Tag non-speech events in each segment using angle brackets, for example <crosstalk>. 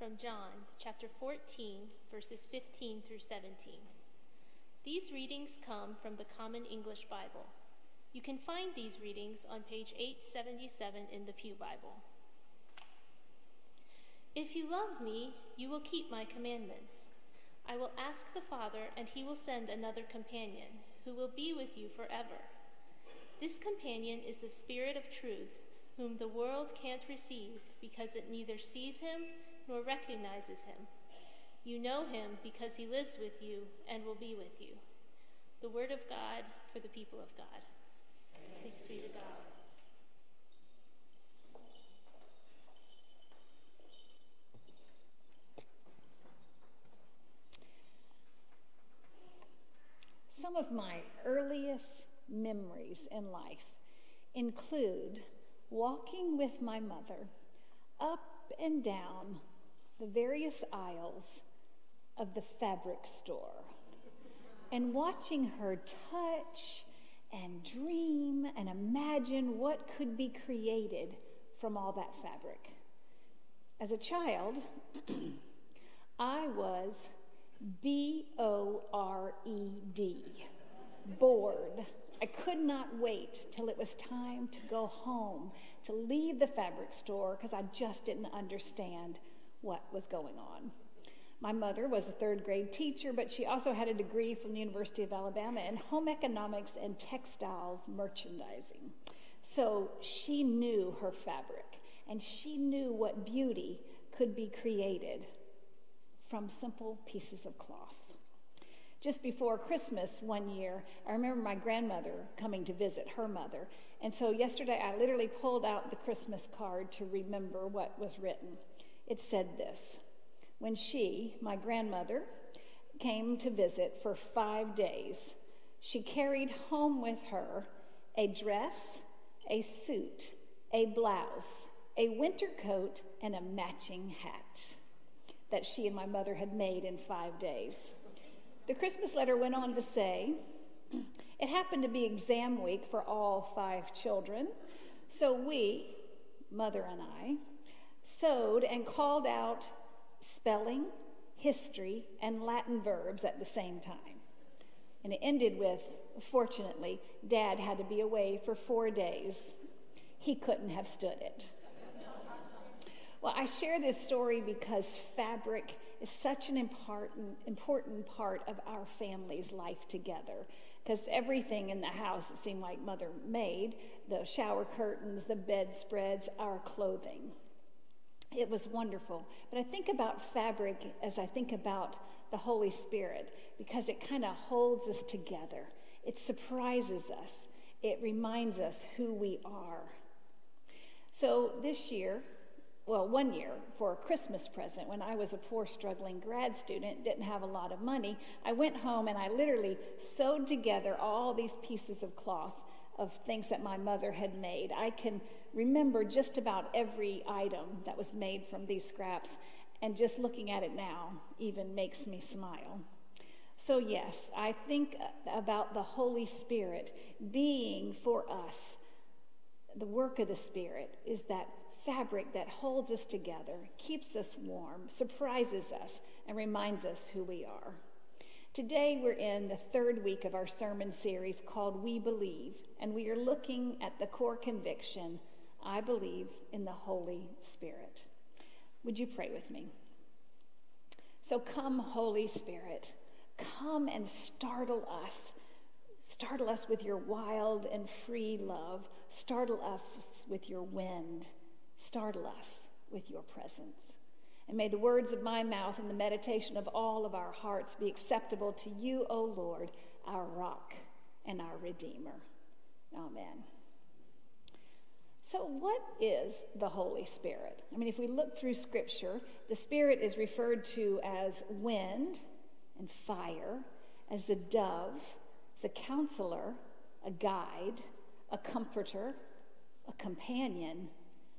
from John chapter 14, verses 15 through 17. These readings come from the Common English Bible. You can find these readings on page 877 in the Pew Bible. If you love me, you will keep my commandments. I will ask the Father, and he will send another companion who will be with you forever. This companion is the Spirit of truth, whom the world can't receive because it neither sees him nor recognizes him. You know him because he lives with you and will be with you. The word of God for the people of God. Thanks be to God. Some of my earliest memories in life include walking with my mother up and down the various aisles of the fabric store and watching her touch and dream and imagine what could be created from all that fabric. As a child, <clears throat> I was B O R E D, bored. I could not wait till it was time to go home, to leave the fabric store, because I just didn't understand what was going on. My mother was a third grade teacher, but she also had a degree from the University of Alabama in home economics and textiles merchandising. So she knew her fabric, and she knew what beauty could be created from simple pieces of cloth. Just before Christmas one year, I remember my grandmother coming to visit her mother. And so yesterday I literally pulled out the Christmas card to remember what was written. It said this When she, my grandmother, came to visit for five days, she carried home with her a dress, a suit, a blouse, a winter coat, and a matching hat that she and my mother had made in five days. The Christmas letter went on to say, it happened to be exam week for all five children, so we, mother and I, sewed and called out spelling, history, and Latin verbs at the same time. And it ended with, fortunately, Dad had to be away for four days. He couldn't have stood it. Well, I share this story because fabric is such an important, important part of our family's life together. Because everything in the house, it seemed like Mother made the shower curtains, the bedspreads, our clothing. It was wonderful. But I think about fabric as I think about the Holy Spirit because it kind of holds us together. It surprises us. It reminds us who we are. So this year, well, one year for a Christmas present when I was a poor, struggling grad student, didn't have a lot of money, I went home and I literally sewed together all these pieces of cloth of things that my mother had made. I can remember just about every item that was made from these scraps, and just looking at it now even makes me smile. So, yes, I think about the Holy Spirit being for us. The work of the Spirit is that fabric that holds us together, keeps us warm, surprises us, and reminds us who we are. Today, we're in the third week of our sermon series called We Believe, and we are looking at the core conviction I believe in the Holy Spirit. Would you pray with me? So, come, Holy Spirit, come and startle us. Startle us with your wild and free love. Startle us with your wind. Startle us with your presence. And may the words of my mouth and the meditation of all of our hearts be acceptable to you, O Lord, our rock and our Redeemer. Amen. So, what is the Holy Spirit? I mean, if we look through Scripture, the Spirit is referred to as wind and fire, as the dove, as a counselor, a guide, a comforter, a companion,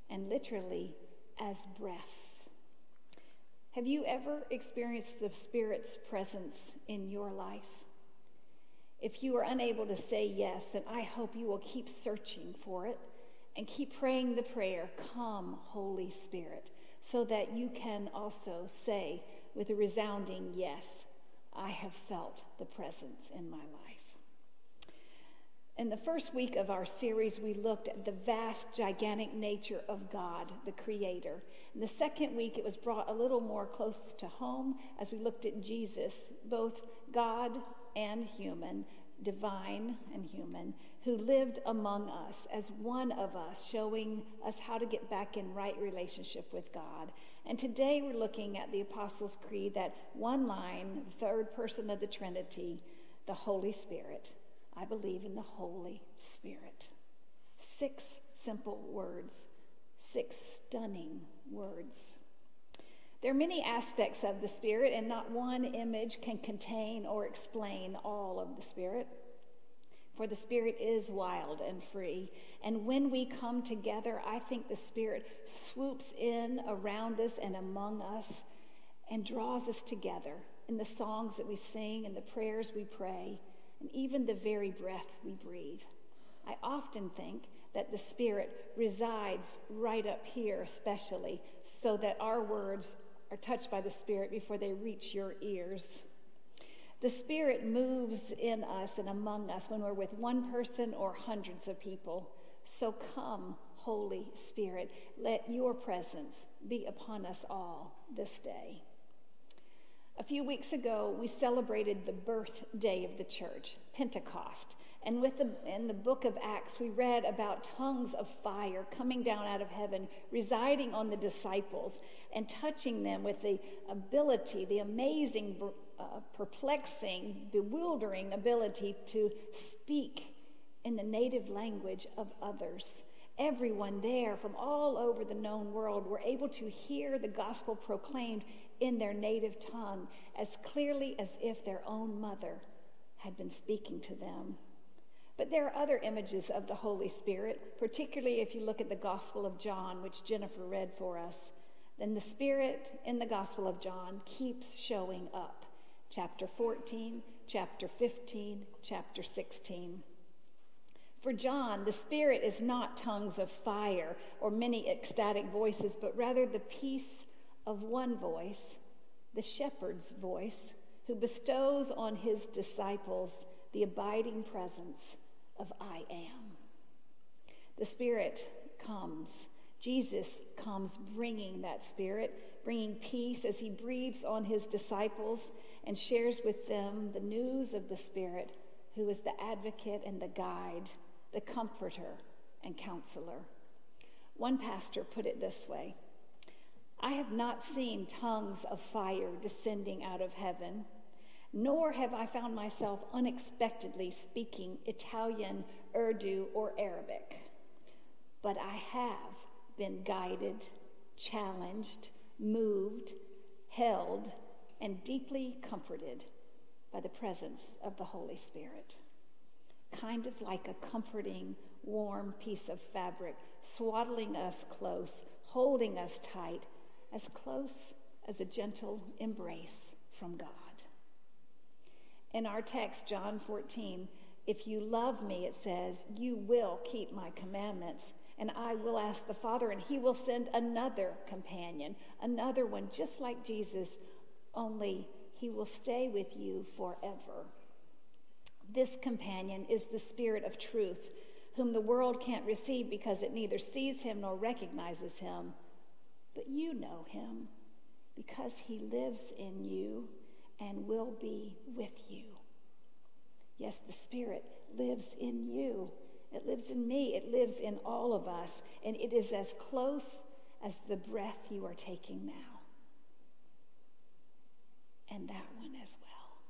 and literally as breath. Have you ever experienced the Spirit's presence in your life? If you are unable to say yes, then I hope you will keep searching for it and keep praying the prayer, Come, Holy Spirit. so that you can also say with a resounding yes, I have felt the presence in my life. In the first week of our series, we looked at the vast, gigantic nature of God, the Creator. In the second week, it was brought a little more close to home as we looked at Jesus, both God and human, divine and human, who lived among us as one of us, showing us how to get back in right relationship with God. And today we're looking at the Apostles' Creed, that one line, the third person of the Trinity, the Holy Spirit. I believe in the Holy Spirit. Six simple words, six stunning words. There are many aspects of the Spirit, and not one image can contain or explain all of the Spirit. For the Spirit is wild and free. And when we come together, I think the Spirit swoops in around us and among us and draws us together in the songs that we sing and the prayers we pray and even the very breath we breathe. I often think that the Spirit resides right up here, especially, so that our words are touched by the Spirit before they reach your ears. The Spirit moves in us and among us when we're with one person or hundreds of people. So come, Holy Spirit, let your presence be upon us all this day. A few weeks ago, we celebrated the birthday of the church, Pentecost. And with the, in the book of Acts, we read about tongues of fire coming down out of heaven, residing on the disciples, and touching them with the ability, the amazing uh, perplexing, bewildering ability to speak in the native language of others. Everyone there from all over the known world were able to hear the gospel proclaimed in their native tongue as clearly as if their own mother had been speaking to them. But there are other images of the Holy Spirit, particularly if you look at the Gospel of John, which Jennifer read for us. Then the Spirit in the Gospel of John keeps showing up chapter 14, chapter 15, chapter 16. For John, the Spirit is not tongues of fire or many ecstatic voices, but rather the peace of one voice, the shepherd's voice, who bestows on his disciples the abiding presence of I am. The Spirit comes. Jesus comes bringing that Spirit, bringing peace as he breathes on his disciples and shares with them the news of the Spirit, who is the advocate and the guide, the comforter and counselor. One pastor put it this way I have not seen tongues of fire descending out of heaven, nor have I found myself unexpectedly speaking Italian, Urdu, or Arabic. But I have been guided, challenged, moved, held, and deeply comforted by the presence of the Holy Spirit. Kind of like a comforting, warm piece of fabric, swaddling us close, holding us tight, as close as a gentle embrace from God. In our text, John 14, if you love me, it says, you will keep my commandments. And I will ask the Father, and he will send another companion, another one just like Jesus, only he will stay with you forever. This companion is the Spirit of truth, whom the world can't receive because it neither sees him nor recognizes him. But you know him because he lives in you and will be with you. Yes, the Spirit lives in you. It lives in me. It lives in all of us. And it is as close as the breath you are taking now and that one as well.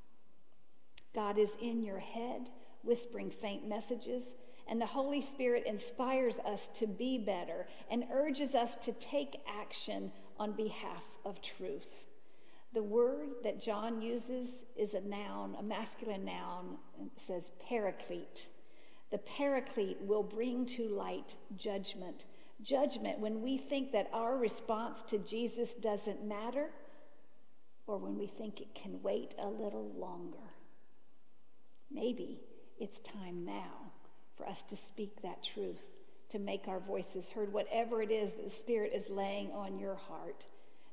God is in your head, whispering faint messages, and the Holy Spirit inspires us to be better and urges us to take action on behalf of truth. The word that John uses is a noun, a masculine noun, says paraclete. The paraclete will bring to light judgment. Judgment when we think that our response to Jesus doesn't matter or when we think it can wait a little longer. Maybe it's time now for us to speak that truth to make our voices heard, whatever it is that the Spirit is laying on your heart.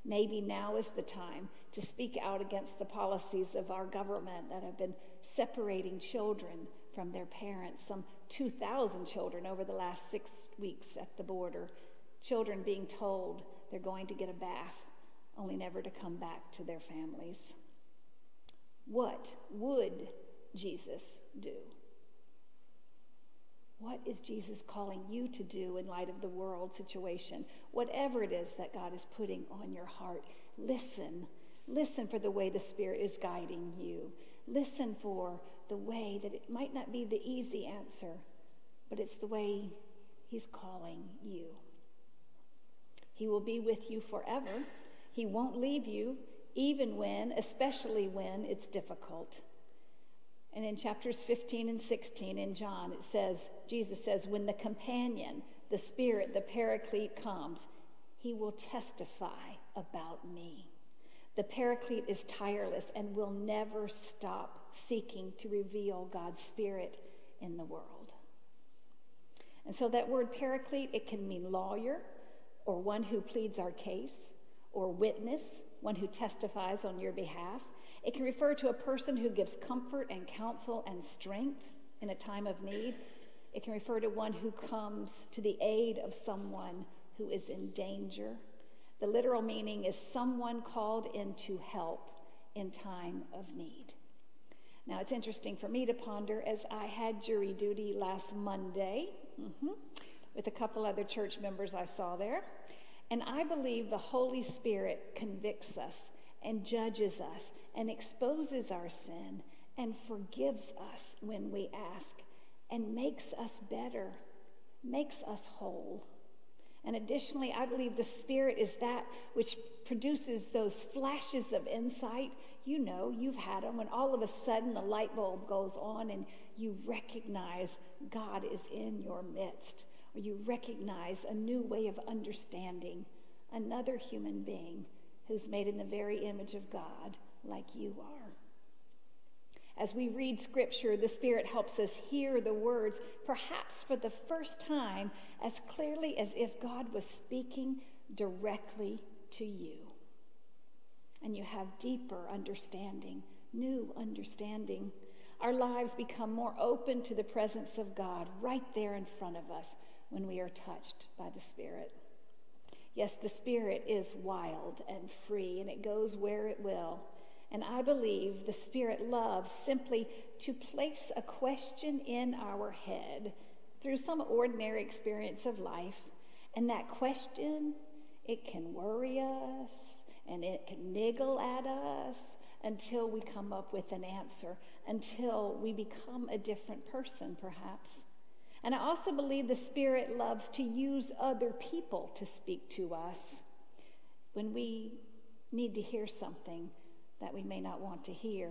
Maybe now is the time to speak out against the policies of our government that have been separating children from their parents. Some 2,000 children over the last six weeks at the border. Children being told they're going to get a bath, only never to come back to their families. What would Jesus do? What is Jesus calling you to do in light of the world situation? Whatever it is that God is putting on your heart, listen. Listen for the way the Spirit is guiding you. Listen for the way that it might not be the easy answer, but it's the way He's calling you. He will be with you forever. He won't leave you, even when, especially when it's difficult. And in chapters 15 and 16 in John, it says, Jesus says, when the companion, the Spirit, the Paraclete comes, he will testify about me. The Paraclete is tireless and will never stop seeking to reveal God's Spirit in the world. And so that word Paraclete, it can mean lawyer or one who pleads our case, or witness, one who testifies on your behalf. It can refer to a person who gives comfort and counsel and strength in a time of need. It can refer to one who comes to the aid of someone who is in danger. The literal meaning is someone called in to help in time of need. Now, it's interesting for me to ponder as I had jury duty last Monday mm-hmm, with a couple other church members I saw there. And I believe the Holy Spirit convicts us and judges us and exposes our sin and forgives us when we ask and makes us better, makes us whole. And additionally, I believe the Spirit is that which produces those flashes of insight. You know, you've had them when all of a sudden the light bulb goes on and you recognize God is in your midst, or you recognize a new way of understanding another human being who's made in the very image of God like you are. As we read scripture, the Spirit helps us hear the words, perhaps for the first time, as clearly as if God was speaking directly to you. And you have deeper understanding, new understanding. Our lives become more open to the presence of God right there in front of us when we are touched by the Spirit. Yes, the Spirit is wild and free, and it goes where it will. And I believe the Spirit loves simply to place a question in our head through some ordinary experience of life. And that question, it can worry us and it can niggle at us until we come up with an answer, until we become a different person, perhaps. And I also believe the Spirit loves to use other people to speak to us when we need to hear something that we may not want to hear.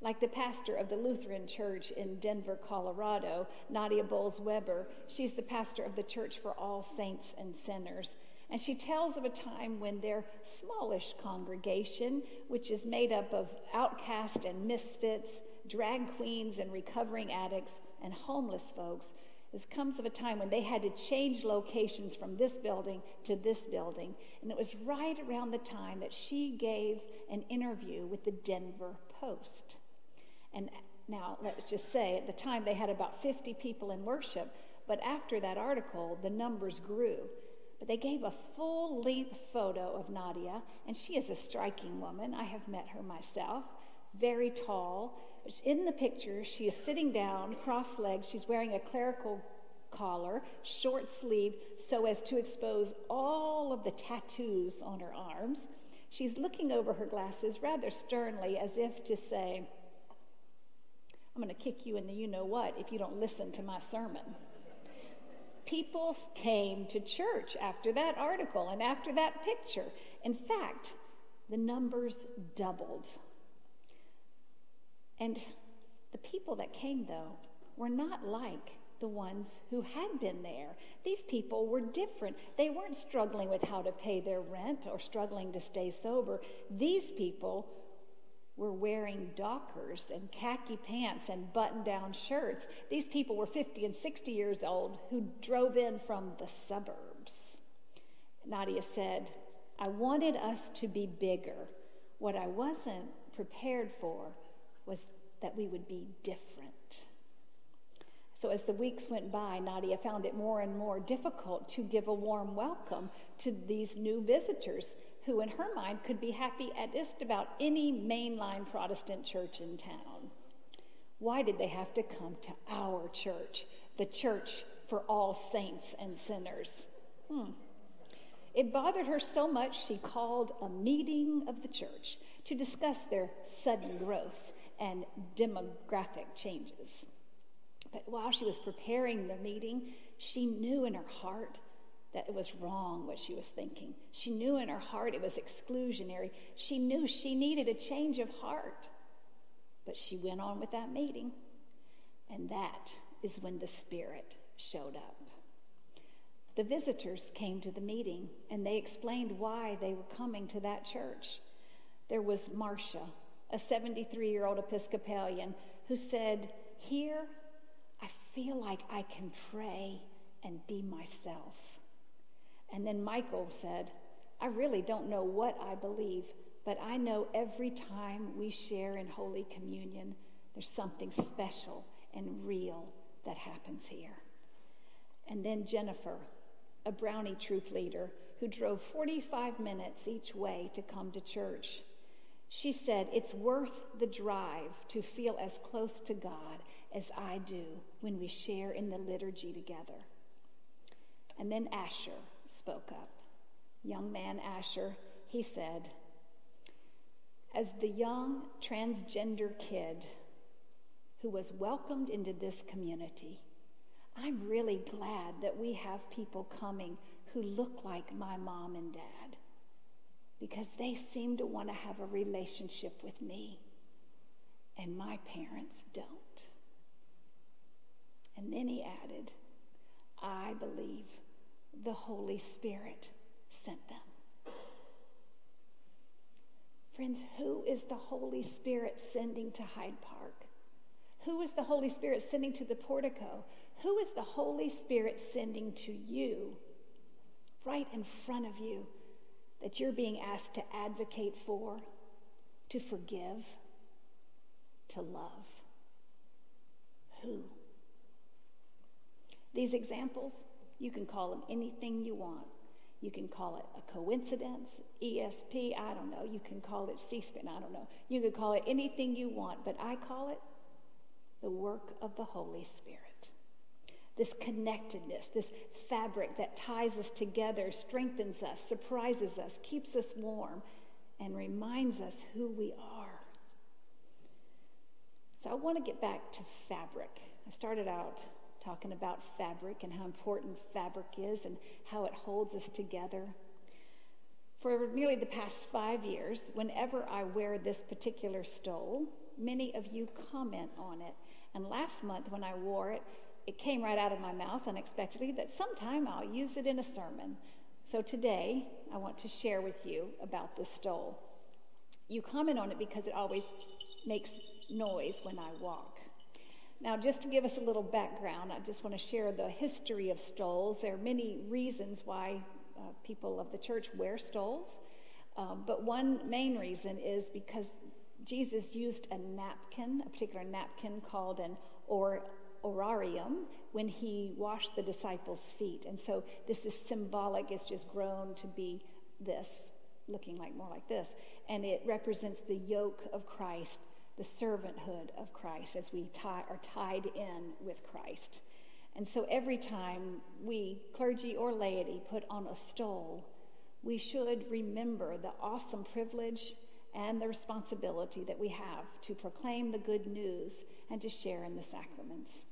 Like the pastor of the Lutheran Church in Denver, Colorado, Nadia Bolz Weber, she's the pastor of the Church for All Saints and Sinners. And she tells of a time when their smallish congregation, which is made up of outcast and misfits, drag queens and recovering addicts, and homeless folks, this comes of a time when they had to change locations from this building to this building. And it was right around the time that she gave an interview with the Denver Post. And now, let's just say, at the time they had about 50 people in worship, but after that article, the numbers grew. But they gave a full length photo of Nadia, and she is a striking woman. I have met her myself. Very tall, in the picture, she is sitting down, cross legged. She's wearing a clerical collar, short sleeve, so as to expose all of the tattoos on her arms. She's looking over her glasses rather sternly, as if to say, I'm going to kick you in the you know what if you don't listen to my sermon. People came to church after that article and after that picture. In fact, the numbers doubled. And the people that came, though, were not like the ones who had been there. These people were different. They weren't struggling with how to pay their rent or struggling to stay sober. These people were wearing dockers and khaki pants and button down shirts. These people were 50 and 60 years old who drove in from the suburbs. Nadia said, I wanted us to be bigger. What I wasn't prepared for was that we would be different. So, as the weeks went by, Nadia found it more and more difficult to give a warm welcome to these new visitors who, in her mind, could be happy at just about any mainline Protestant church in town. Why did they have to come to our church, the church for all saints and sinners? Hmm. It bothered her so much she called a meeting of the church to discuss their sudden growth and demographic changes. But while she was preparing the meeting, she knew in her heart that it was wrong what she was thinking. She knew in her heart it was exclusionary. She knew she needed a change of heart. But she went on with that meeting. And that is when the Spirit showed up. The visitors came to the meeting and they explained why they were coming to that church. There was Marcia, a 73 year old Episcopalian, who said, Here, I feel like I can pray and be myself. And then Michael said, I really don't know what I believe, but I know every time we share in Holy Communion, there's something special and real that happens here. And then Jennifer, a brownie troop leader who drove 45 minutes each way to come to church. She said, It's worth the drive to feel as close to God as I do when we share in the liturgy together. And then Asher, spoke up. Young man Asher, he said, As the young transgender kid who was welcomed into this community, I'm really glad that we have people coming who look like my mom and dad because they seem to want to have a relationship with me, and my parents don't. And then he added, I believe the Holy Spirit sent them. Friends, who is the Holy Spirit sending to Hyde Park? Who is the Holy Spirit sending to the portico? Who is the Holy Spirit sending to you, right in front of you, that you're being asked to advocate for, to forgive, to love? Who? These examples, you can call them anything you want. You can call it a coincidence, ESP, I don't know. You can call it C SPAN, I don't know. You can call it anything you want, but I call it the work of the Holy Spirit. This connectedness, this fabric that ties us together, strengthens us, surprises us, keeps us warm, and reminds us who we are. So I want to get back to fabric. I started out talking about fabric and how important fabric is and how it holds us together. For nearly the past five years, whenever I wear this particular stole, many of you comment on it. And last month, when I wore it, it came right out of my mouth unexpectedly that sometime I'll use it in a sermon. So today, I want to share with you about this stole. You comment on it because it always makes noise when I walk. Now, just to give us a little background, I just want to share the history of stoles. There are many reasons why uh, people of the church wear stoles, um, but one main reason is because Jesus used a napkin, a particular napkin called an or, orarium, when he washed the disciples' feet. And so this is symbolic, it's just grown to be this, looking like more like this. And it represents the yoke of Christ the servanthood of Christ as we tie, are tied in with Christ. And so every time we, clergy or laity, put on a stole, we should remember the awesome privilege and the responsibility that we have to proclaim the good news and to share in the sacraments.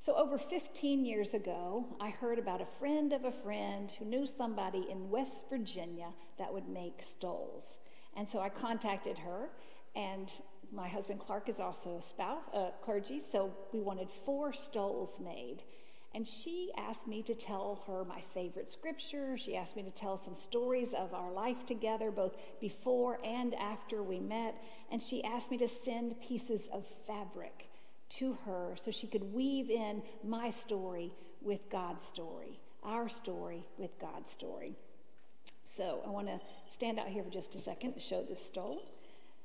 So, over 15 years ago, I heard about a friend of a friend who knew somebody in West Virginia that would make stoles. And so I contacted her, and my husband Clark is also a spouse, clergy, so we wanted four stoles made. And she asked me to tell her my favorite scripture. She asked me to tell some stories of our life together, both before and after we met. And she asked me to send pieces of fabric to her so she could weave in my story with God's story, our story with God's story. So I want to stand out here for just a second to show this stole.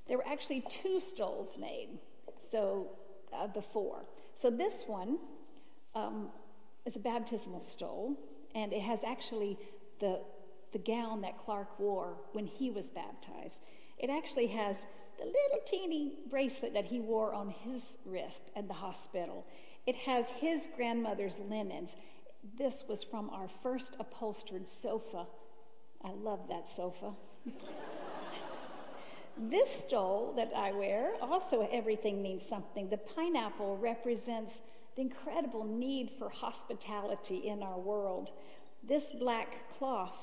There were actually two stoles made, so of the four. So this one um, is a baptismal stole, and it has actually the, the gown that Clark wore when he was baptized. It actually has the little teeny bracelet that he wore on his wrist at the hospital. It has his grandmother's linens. This was from our first upholstered sofa. I love that sofa. <laughs> this stole that I wear, also everything means something. The pineapple represents the incredible need for hospitality in our world. This black cloth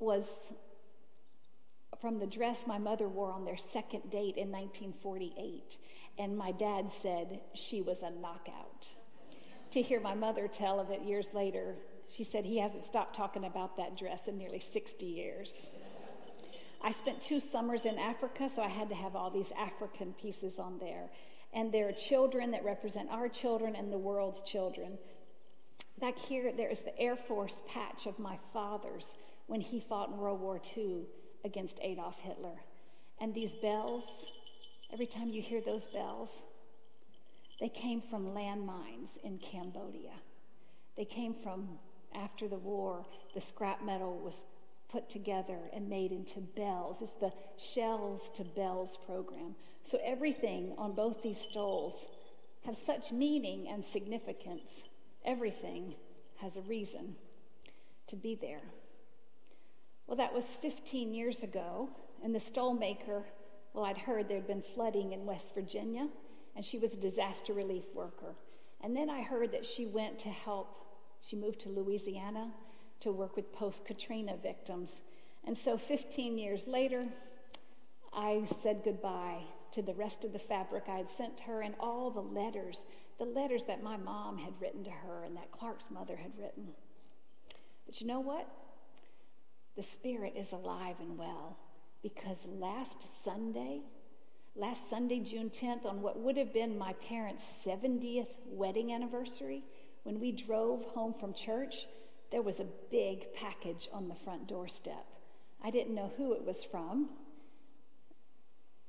was from the dress my mother wore on their second date in 1948. And my dad said she was a knockout. To hear my mother tell of it years later, she said he hasn't stopped talking about that dress in nearly 60 years. I spent two summers in Africa, so I had to have all these African pieces on there and there are children that represent our children and the world's children. Back here, there is the Air Force patch of my father's when he fought in World War II against Adolf Hitler. And these bells, every time you hear those bells, they came from landmines in Cambodia. They came from after the war, the scrap metal was put together and made into bells. It's the Shells to Bells program. So everything on both these stoles have such meaning and significance. Everything has a reason to be there. Well, that was 15 years ago, and the stole maker, well, I'd heard there'd been flooding in West Virginia, and she was a disaster relief worker. And then I heard that she went to help, she moved to Louisiana to work with post Katrina victims. And so 15 years later, I said goodbye to the rest of the fabric I had sent to her and all the letters, the letters that my mom had written to her and that Clark's mother had written. But you know what? The Spirit is alive and well because last Sunday, last Sunday, June 10th, on what would have been my parents' 70th wedding anniversary, when we drove home from church, there was a big package on the front doorstep. I didn't know who it was from.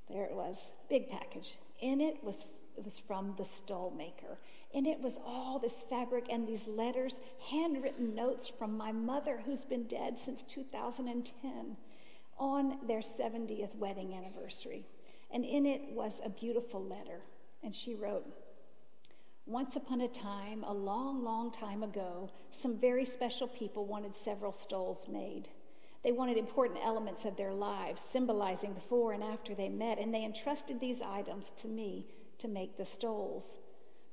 There it was, big package. In it was it was from the stole maker. And it was all this fabric and these letters, handwritten notes from my mother, who's been dead since 2010, on their 70th wedding anniversary. And in it was a beautiful letter. And she wrote, Once upon a time, a long, long time ago, some very special people wanted several stoles made. They wanted important elements of their lives, symbolizing before and after they met, and they entrusted these items to me to make the stoles.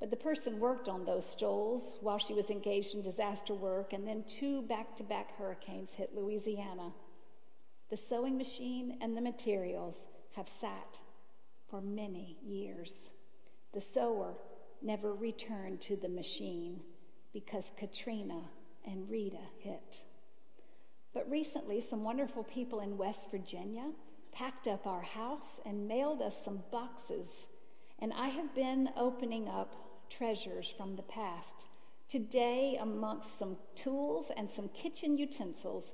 But the person worked on those stoles while she was engaged in disaster work, and then two back to back hurricanes hit Louisiana. The sewing machine and the materials have sat for many years. The sewer never returned to the machine because Katrina and Rita hit. But recently, some wonderful people in West Virginia packed up our house and mailed us some boxes. And I have been opening up treasures from the past. Today, amongst some tools and some kitchen utensils,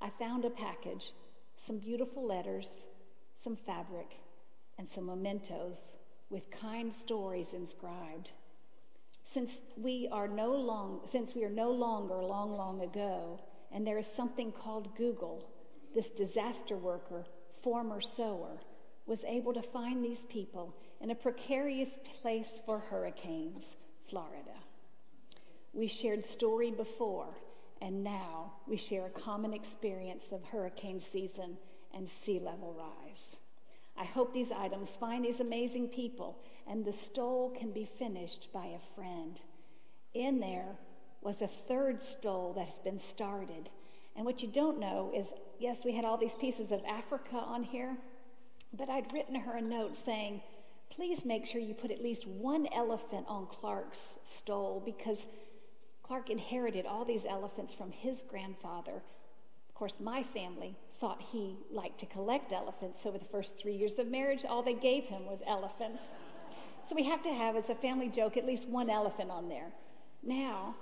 I found a package, some beautiful letters, some fabric, and some mementos with kind stories inscribed. Since we are no long, since we are no longer long, long ago, and there is something called Google. This disaster worker, former sewer, was able to find these people in a precarious place for hurricanes, Florida. We shared story before, and now we share a common experience of hurricane season and sea level rise. I hope these items find these amazing people and the stole can be finished by a friend. In there was a third stole that has been started. And what you don't know is yes, we had all these pieces of Africa on here, but I'd written her a note saying, please make sure you put at least one elephant on Clark's stole because Clark inherited all these elephants from his grandfather. Of course, my family thought he liked to collect elephants, so for the first three years of marriage, all they gave him was elephants. So we have to have, as a family joke, at least one elephant on there. Now,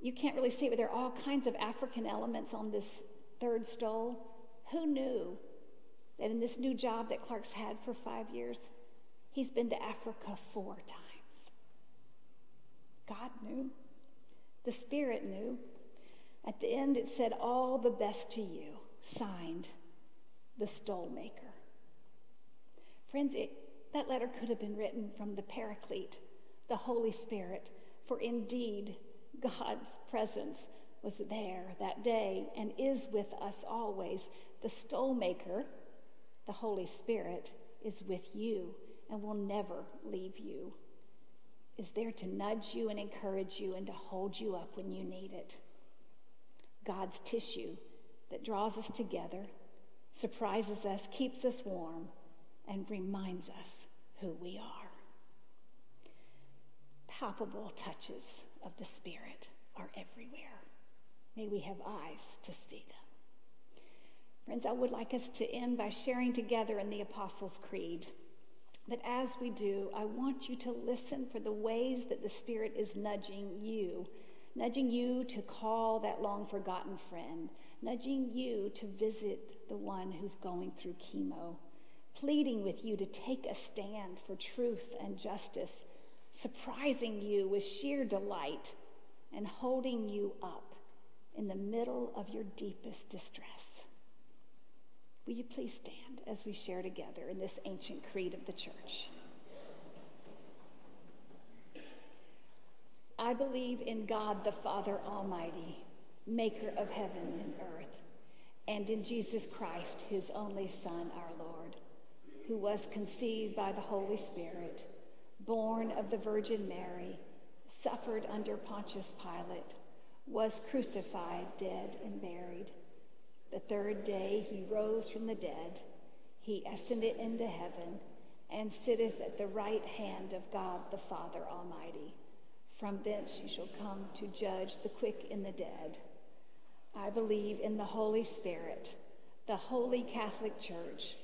you can't really see it, but there are all kinds of African elements on this third stole. Who knew that in this new job that Clark's had for five years, he's been to Africa four times? God knew. The Spirit knew. At the end, it said, All the best to you, signed the stole maker. Friends, it, that letter could have been written from the Paraclete, the Holy Spirit, for indeed, God's presence was there that day and is with us always. The stole maker, the Holy Spirit, is with you and will never leave you, is there to nudge you and encourage you and to hold you up when you need it. God's tissue that draws us together, surprises us, keeps us warm, and reminds us who we are. Palpable touches of the Spirit are everywhere. May we have eyes to see them. Friends, I would like us to end by sharing together in the Apostles' Creed. But as we do, I want you to listen for the ways that the Spirit is nudging you, nudging you to call that long forgotten friend, nudging you to visit the one who's going through chemo, pleading with you to take a stand for truth and justice, surprising you with sheer delight, and holding you up in the middle of your deepest distress. Will you please stand as we share together in this ancient creed of the church? I believe in God the Father Almighty, maker of heaven and earth, and in Jesus Christ, his only Son, our Lord, who was conceived by the Holy Spirit, born of the Virgin Mary, suffered under Pontius Pilate, was crucified, dead, and buried the third day he rose from the dead. He ascended into heaven and sitteth at the right hand of God the Father Almighty. From thence he shall come to judge the quick and the dead. I believe in the Holy Spirit, the holy Catholic Church,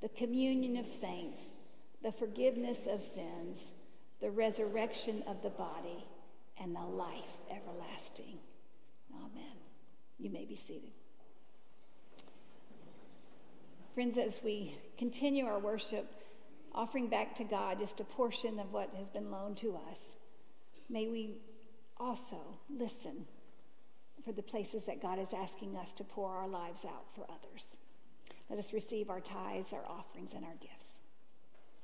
the communion of saints, the forgiveness of sins, the resurrection of the body, and the life everlasting. Amen. You may be seated. Friends, as we continue our worship, offering back to God just a portion of what has been loaned to us, may we also listen for the places that God is asking us to pour our lives out for others. Let us receive our tithes, our offerings, and our gifts.